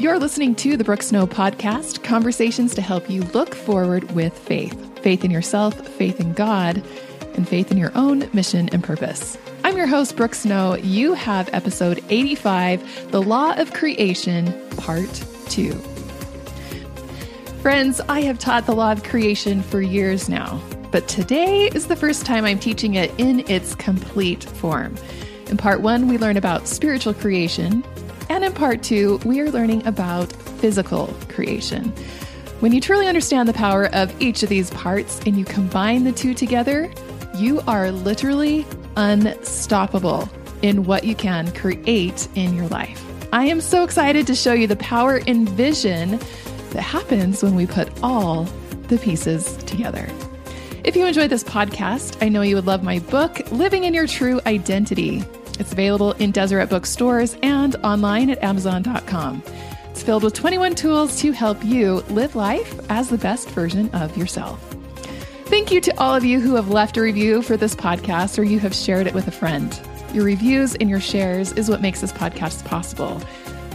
You're listening to the Brooke Snow Podcast, conversations to help you look forward with faith faith in yourself, faith in God, and faith in your own mission and purpose. I'm your host, Brooke Snow. You have episode 85 The Law of Creation, Part 2. Friends, I have taught the law of creation for years now, but today is the first time I'm teaching it in its complete form. In part one, we learn about spiritual creation, and in part two, we are learning about physical creation. When you truly understand the power of each of these parts and you combine the two together, you are literally unstoppable in what you can create in your life. I am so excited to show you the power and vision that happens when we put all the pieces together. If you enjoyed this podcast, I know you would love my book, Living in Your True Identity. It's available in Deseret bookstores and online at Amazon.com. It's filled with 21 tools to help you live life as the best version of yourself. Thank you to all of you who have left a review for this podcast or you have shared it with a friend. Your reviews and your shares is what makes this podcast possible.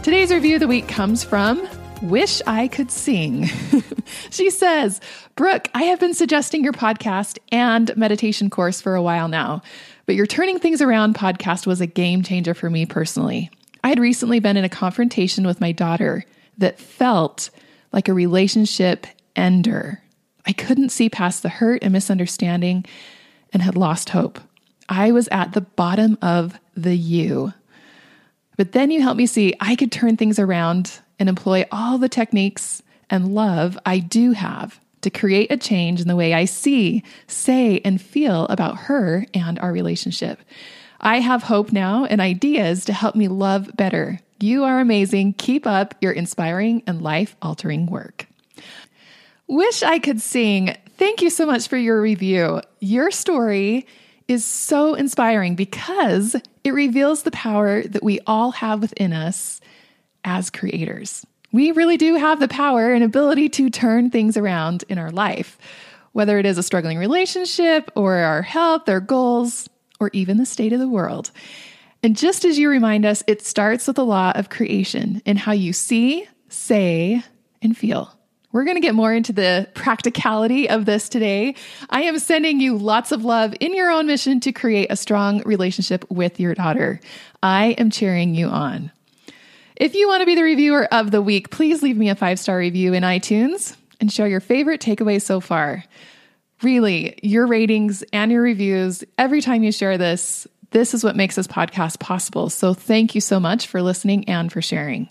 Today's review of the week comes from Wish I Could Sing. she says, Brooke, I have been suggesting your podcast and meditation course for a while now. But your Turning Things Around podcast was a game changer for me personally. I had recently been in a confrontation with my daughter that felt like a relationship ender. I couldn't see past the hurt and misunderstanding and had lost hope. I was at the bottom of the U. But then you helped me see I could turn things around and employ all the techniques and love I do have to create a change in the way I see, say, and feel about her and our relationship. I have hope now and ideas to help me love better. You are amazing. Keep up your inspiring and life altering work. Wish I could sing. Thank you so much for your review. Your story is so inspiring because it reveals the power that we all have within us as creators we really do have the power and ability to turn things around in our life, whether it is a struggling relationship or our health, our goals, or even the state of the world. And just as you remind us, it starts with the law of creation and how you see, say, and feel. We're going to get more into the practicality of this today. I am sending you lots of love in your own mission to create a strong relationship with your daughter. I am cheering you on. If you want to be the reviewer of the week, please leave me a five star review in iTunes and share your favorite takeaways so far. Really, your ratings and your reviews, every time you share this, this is what makes this podcast possible. So thank you so much for listening and for sharing.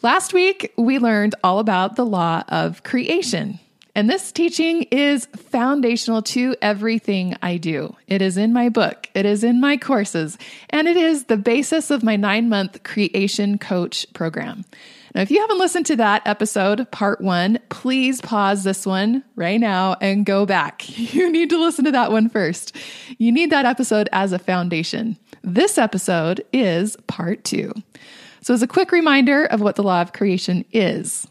Last week, we learned all about the law of creation. And this teaching is foundational to everything I do. It is in my book, it is in my courses, and it is the basis of my nine month creation coach program. Now, if you haven't listened to that episode, part one, please pause this one right now and go back. You need to listen to that one first. You need that episode as a foundation. This episode is part two. So, as a quick reminder of what the law of creation is,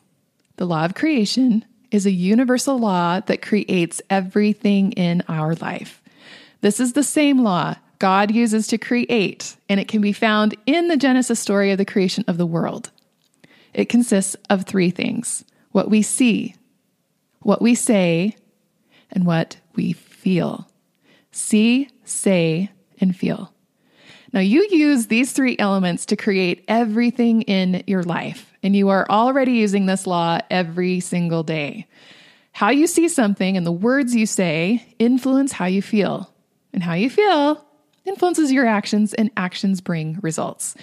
the law of creation is a universal law that creates everything in our life. This is the same law God uses to create, and it can be found in the Genesis story of the creation of the world. It consists of three things what we see, what we say, and what we feel. See, say, and feel. Now, you use these three elements to create everything in your life, and you are already using this law every single day. How you see something and the words you say influence how you feel, and how you feel influences your actions, and actions bring results.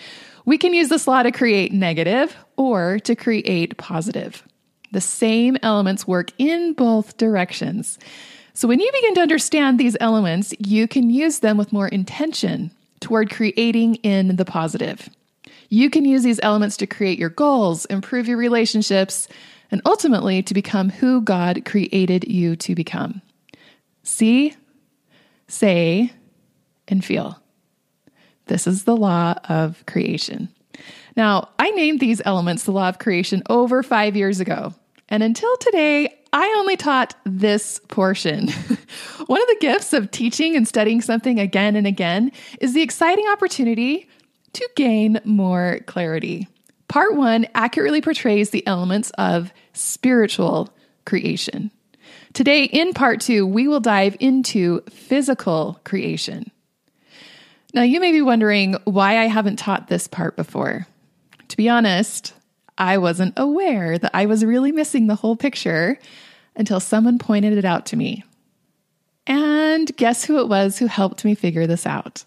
We can use this law to create negative or to create positive. The same elements work in both directions. So, when you begin to understand these elements, you can use them with more intention toward creating in the positive. You can use these elements to create your goals, improve your relationships, and ultimately to become who God created you to become. See, say, and feel. This is the law of creation. Now, I named these elements the law of creation over five years ago. And until today, I only taught this portion. One of the gifts of teaching and studying something again and again is the exciting opportunity to gain more clarity. Part one accurately portrays the elements of spiritual creation. Today, in part two, we will dive into physical creation. Now, you may be wondering why I haven't taught this part before. To be honest, I wasn't aware that I was really missing the whole picture until someone pointed it out to me. And guess who it was who helped me figure this out?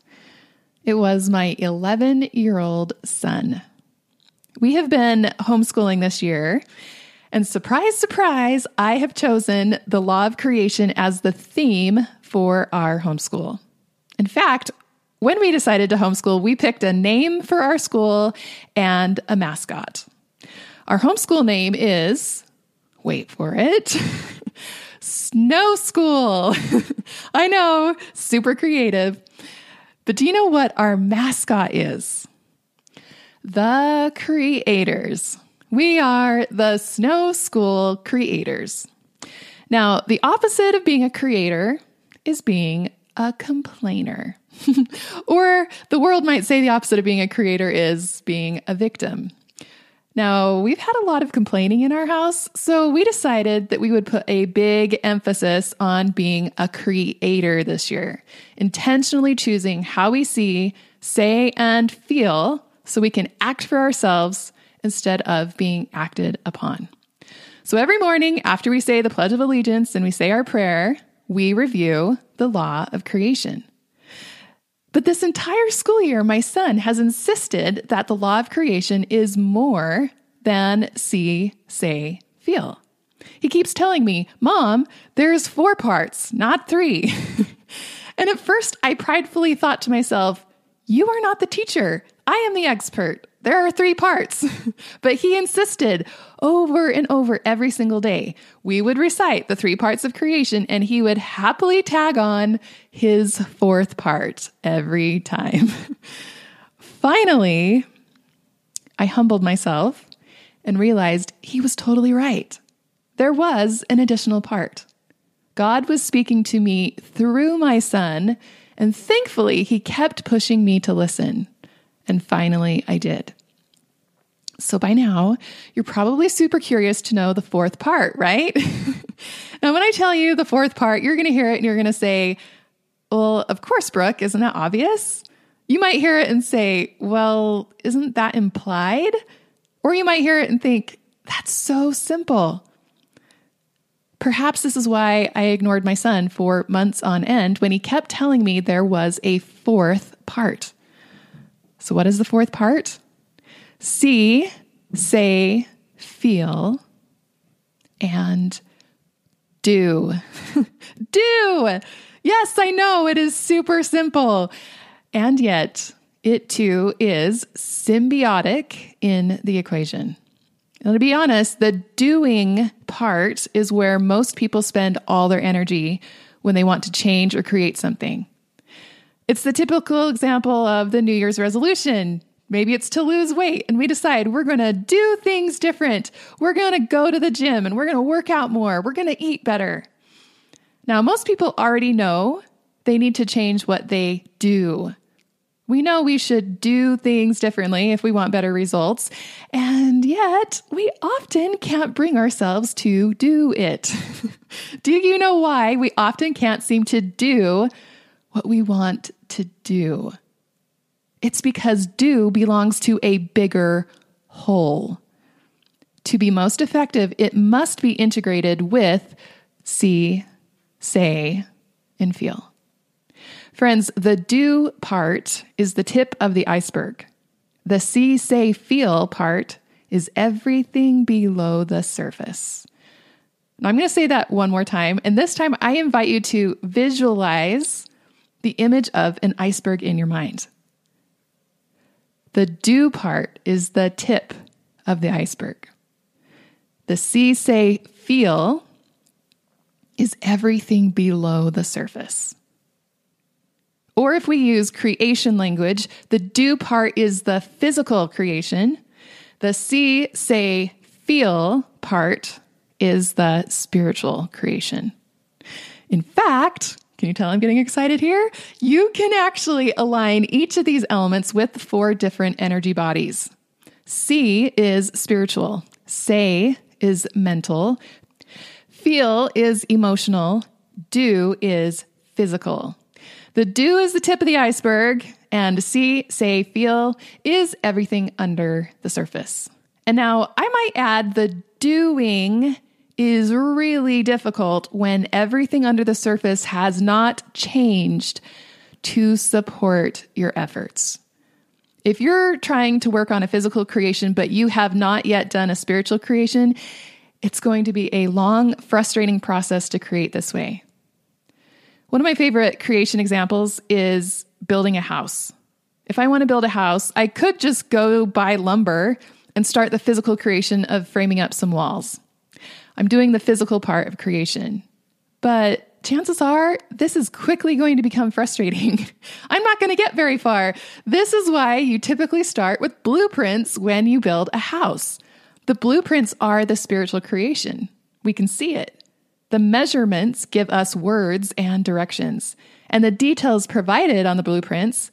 It was my 11 year old son. We have been homeschooling this year, and surprise, surprise, I have chosen the law of creation as the theme for our homeschool. In fact, when we decided to homeschool, we picked a name for our school and a mascot. Our homeschool name is, wait for it, Snow School. I know, super creative. But do you know what our mascot is? The creators. We are the Snow School creators. Now, the opposite of being a creator is being a complainer. or the world might say the opposite of being a creator is being a victim. Now, we've had a lot of complaining in our house, so we decided that we would put a big emphasis on being a creator this year, intentionally choosing how we see, say, and feel so we can act for ourselves instead of being acted upon. So every morning after we say the Pledge of Allegiance and we say our prayer, we review the law of creation. But this entire school year, my son has insisted that the law of creation is more than see, say, feel. He keeps telling me, Mom, there's four parts, not three. and at first, I pridefully thought to myself, You are not the teacher. I am the expert. There are three parts. but he insisted over and over every single day. We would recite the three parts of creation, and he would happily tag on his fourth part every time. Finally, I humbled myself and realized he was totally right. There was an additional part. God was speaking to me through my son, and thankfully, he kept pushing me to listen. And finally, I did. So by now, you're probably super curious to know the fourth part, right? now, when I tell you the fourth part, you're going to hear it and you're going to say, Well, of course, Brooke, isn't that obvious? You might hear it and say, Well, isn't that implied? Or you might hear it and think, That's so simple. Perhaps this is why I ignored my son for months on end when he kept telling me there was a fourth part. So, what is the fourth part? See, say, feel, and do. do! Yes, I know it is super simple. And yet, it too is symbiotic in the equation. Now, to be honest, the doing part is where most people spend all their energy when they want to change or create something. It's the typical example of the New Year's resolution. Maybe it's to lose weight, and we decide we're going to do things different. We're going to go to the gym and we're going to work out more. We're going to eat better. Now, most people already know they need to change what they do. We know we should do things differently if we want better results, and yet we often can't bring ourselves to do it. do you know why we often can't seem to do what we want to do. It's because do belongs to a bigger whole. To be most effective, it must be integrated with see, say, and feel. Friends, the do part is the tip of the iceberg. The see, say, feel part is everything below the surface. Now, I'm going to say that one more time. And this time, I invite you to visualize the image of an iceberg in your mind. The do part is the tip of the iceberg. The see, say, feel is everything below the surface. Or if we use creation language, the do part is the physical creation. The see, say, feel part is the spiritual creation. In fact, can you tell I'm getting excited here? You can actually align each of these elements with four different energy bodies. See is spiritual. Say is mental. Feel is emotional. Do is physical. The do is the tip of the iceberg, and see, say, feel is everything under the surface. And now I might add the doing is really difficult when everything under the surface has not changed to support your efforts. If you're trying to work on a physical creation, but you have not yet done a spiritual creation, it's going to be a long, frustrating process to create this way. One of my favorite creation examples is building a house. If I want to build a house, I could just go buy lumber and start the physical creation of framing up some walls. I'm doing the physical part of creation. But chances are this is quickly going to become frustrating. I'm not going to get very far. This is why you typically start with blueprints when you build a house. The blueprints are the spiritual creation. We can see it. The measurements give us words and directions, and the details provided on the blueprints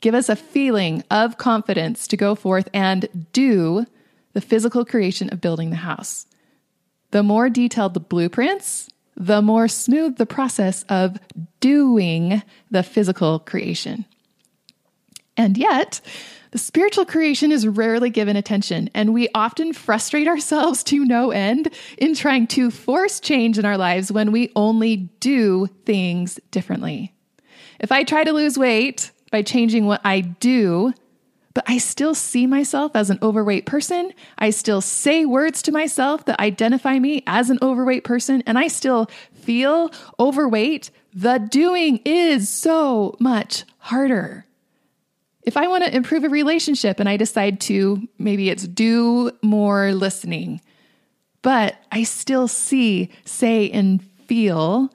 give us a feeling of confidence to go forth and do the physical creation of building the house. The more detailed the blueprints, the more smooth the process of doing the physical creation. And yet, the spiritual creation is rarely given attention, and we often frustrate ourselves to no end in trying to force change in our lives when we only do things differently. If I try to lose weight by changing what I do, but I still see myself as an overweight person. I still say words to myself that identify me as an overweight person, and I still feel overweight. The doing is so much harder. If I want to improve a relationship and I decide to, maybe it's do more listening, but I still see, say, and feel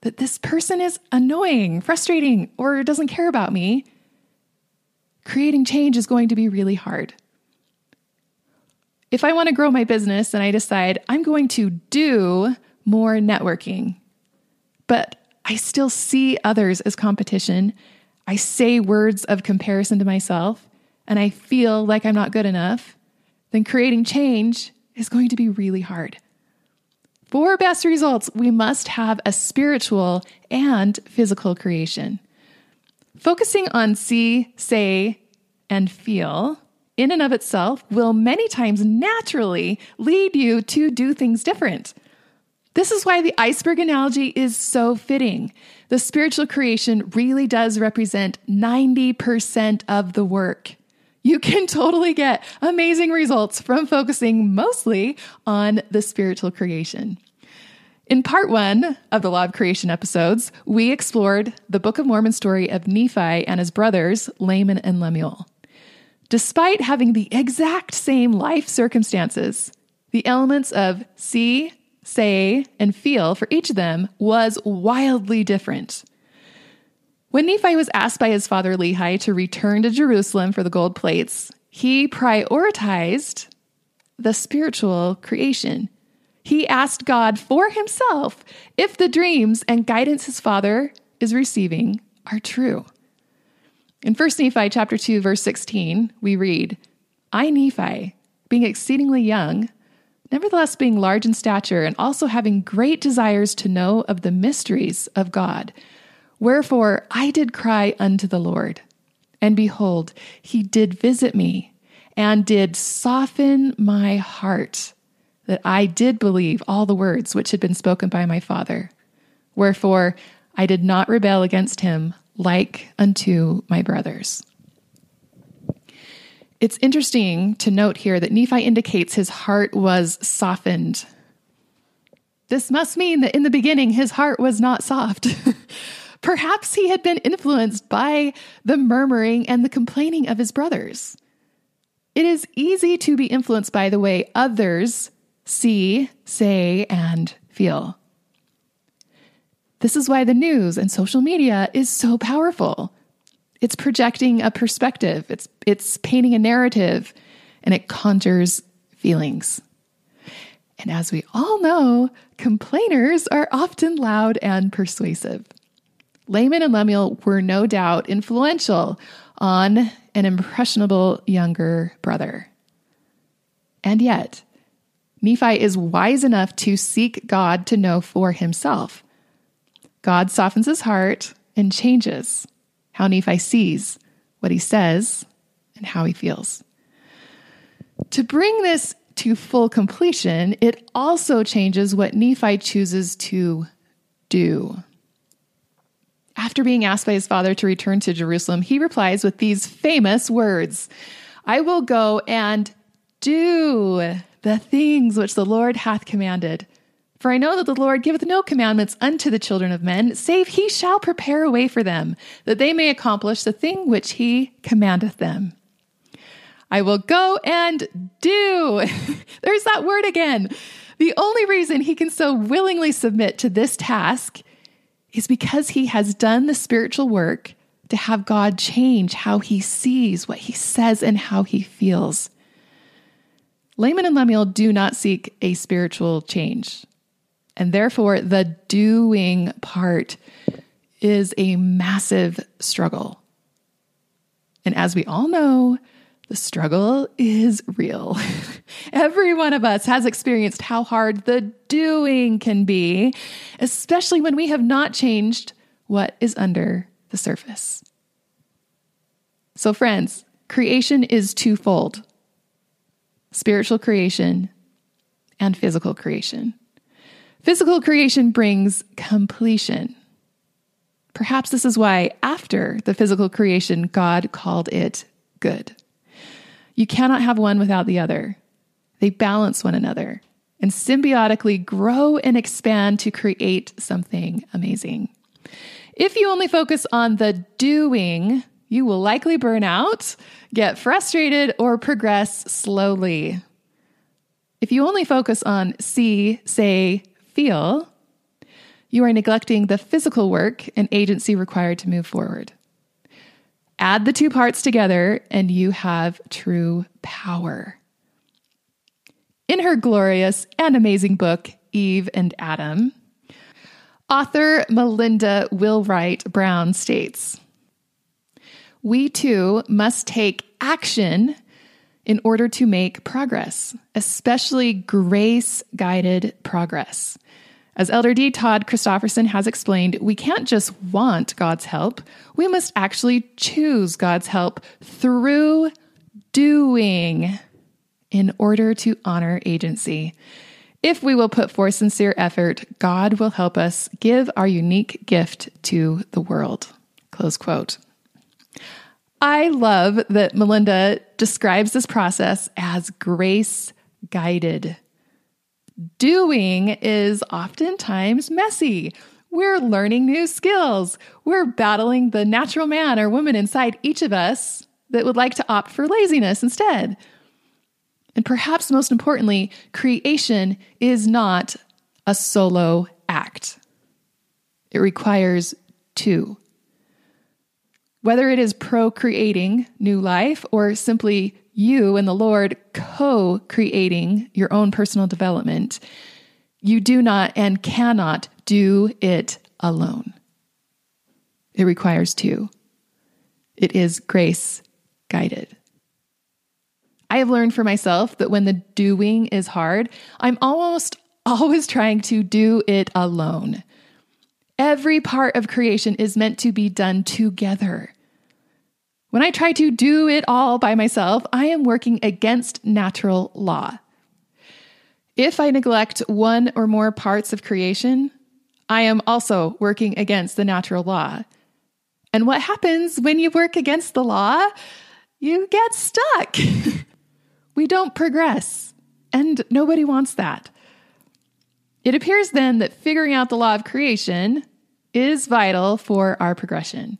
that this person is annoying, frustrating, or doesn't care about me, creating change is going to be really hard. If I want to grow my business and I decide I'm going to do more networking, but I still see others as competition I say words of comparison to myself and I feel like I'm not good enough, then creating change is going to be really hard. For best results, we must have a spiritual and physical creation. Focusing on see, say, and feel in and of itself will many times naturally lead you to do things different. This is why the iceberg analogy is so fitting. The spiritual creation really does represent 90% of the work. You can totally get amazing results from focusing mostly on the spiritual creation. In part one of the Law of Creation episodes, we explored the Book of Mormon story of Nephi and his brothers, Laman and Lemuel. Despite having the exact same life circumstances, the elements of see, say, and feel for each of them was wildly different. When Nephi was asked by his father Lehi to return to Jerusalem for the gold plates, he prioritized the spiritual creation. He asked God for himself if the dreams and guidance his father is receiving are true. In 1 Nephi chapter 2 verse 16, we read, I Nephi, being exceedingly young, nevertheless being large in stature and also having great desires to know of the mysteries of God. Wherefore I did cry unto the Lord, and behold, he did visit me and did soften my heart, that I did believe all the words which had been spoken by my father. Wherefore I did not rebel against him like unto my brothers. It's interesting to note here that Nephi indicates his heart was softened. This must mean that in the beginning his heart was not soft. Perhaps he had been influenced by the murmuring and the complaining of his brothers. It is easy to be influenced by the way others see, say, and feel. This is why the news and social media is so powerful. It's projecting a perspective, it's, it's painting a narrative, and it conjures feelings. And as we all know, complainers are often loud and persuasive. Laman and Lemuel were no doubt influential on an impressionable younger brother. And yet, Nephi is wise enough to seek God to know for himself. God softens his heart and changes how Nephi sees what he says and how he feels. To bring this to full completion, it also changes what Nephi chooses to do. After being asked by his father to return to Jerusalem, he replies with these famous words I will go and do the things which the Lord hath commanded. For I know that the Lord giveth no commandments unto the children of men, save he shall prepare a way for them, that they may accomplish the thing which he commandeth them. I will go and do. There's that word again. The only reason he can so willingly submit to this task is because he has done the spiritual work to have God change how he sees, what he says, and how he feels. Laman and Lemuel do not seek a spiritual change. And therefore, the doing part is a massive struggle. And as we all know, the struggle is real. Every one of us has experienced how hard the doing can be, especially when we have not changed what is under the surface. So, friends, creation is twofold spiritual creation and physical creation. Physical creation brings completion. Perhaps this is why, after the physical creation, God called it good. You cannot have one without the other, they balance one another and symbiotically grow and expand to create something amazing. If you only focus on the doing, you will likely burn out, get frustrated, or progress slowly. If you only focus on see, say, feel, you are neglecting the physical work and agency required to move forward. Add the two parts together, and you have true power. In her glorious and amazing book, Eve and Adam, author Melinda Wheelwright Brown states We too must take action in order to make progress, especially grace guided progress. As Elder D. Todd Christofferson has explained, we can't just want God's help, we must actually choose God's help through doing in order to honor agency. If we will put forth sincere effort, God will help us give our unique gift to the world. Close quote. I love that Melinda describes this process as grace guided. Doing is oftentimes messy. We're learning new skills. We're battling the natural man or woman inside each of us that would like to opt for laziness instead. And perhaps most importantly, creation is not a solo act, it requires two. Whether it is procreating new life or simply you and the Lord co creating your own personal development, you do not and cannot do it alone. It requires two. It is grace guided. I have learned for myself that when the doing is hard, I'm almost always trying to do it alone. Every part of creation is meant to be done together. When I try to do it all by myself, I am working against natural law. If I neglect one or more parts of creation, I am also working against the natural law. And what happens when you work against the law? You get stuck. we don't progress, and nobody wants that. It appears then that figuring out the law of creation is vital for our progression.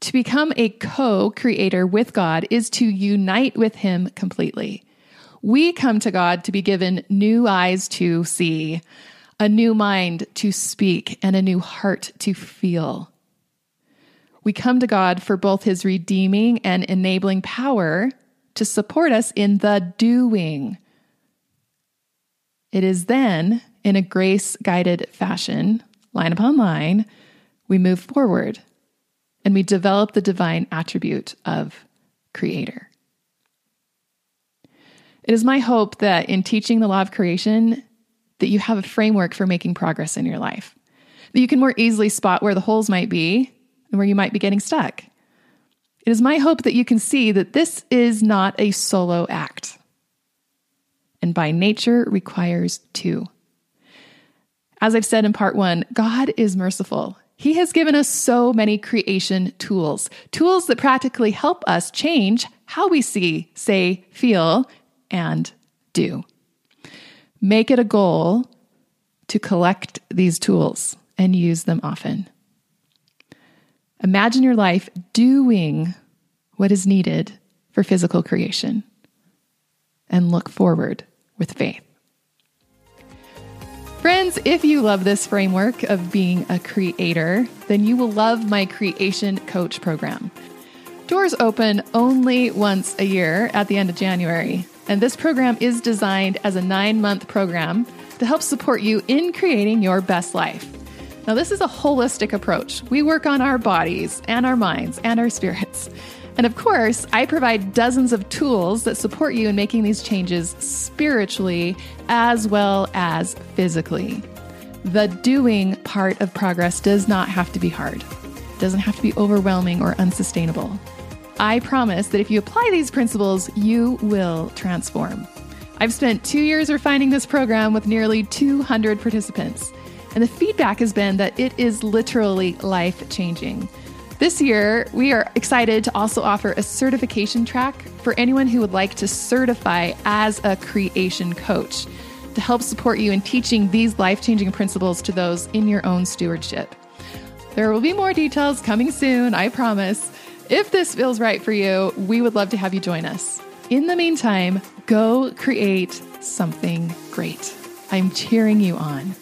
To become a co creator with God is to unite with Him completely. We come to God to be given new eyes to see, a new mind to speak, and a new heart to feel. We come to God for both His redeeming and enabling power to support us in the doing. It is then, in a grace guided fashion, line upon line, we move forward and we develop the divine attribute of creator. It is my hope that in teaching the law of creation, that you have a framework for making progress in your life, that you can more easily spot where the holes might be and where you might be getting stuck. It is my hope that you can see that this is not a solo act, and by nature requires two. As I've said in part one, God is merciful. He has given us so many creation tools, tools that practically help us change how we see, say, feel, and do. Make it a goal to collect these tools and use them often. Imagine your life doing what is needed for physical creation and look forward with faith. Friends, if you love this framework of being a creator, then you will love my Creation Coach program. Doors open only once a year at the end of January, and this program is designed as a nine month program to help support you in creating your best life. Now, this is a holistic approach. We work on our bodies and our minds and our spirits. And of course, I provide dozens of tools that support you in making these changes spiritually as well as physically. The doing part of progress does not have to be hard, it doesn't have to be overwhelming or unsustainable. I promise that if you apply these principles, you will transform. I've spent two years refining this program with nearly 200 participants, and the feedback has been that it is literally life changing. This year, we are excited to also offer a certification track for anyone who would like to certify as a creation coach to help support you in teaching these life changing principles to those in your own stewardship. There will be more details coming soon, I promise. If this feels right for you, we would love to have you join us. In the meantime, go create something great. I'm cheering you on.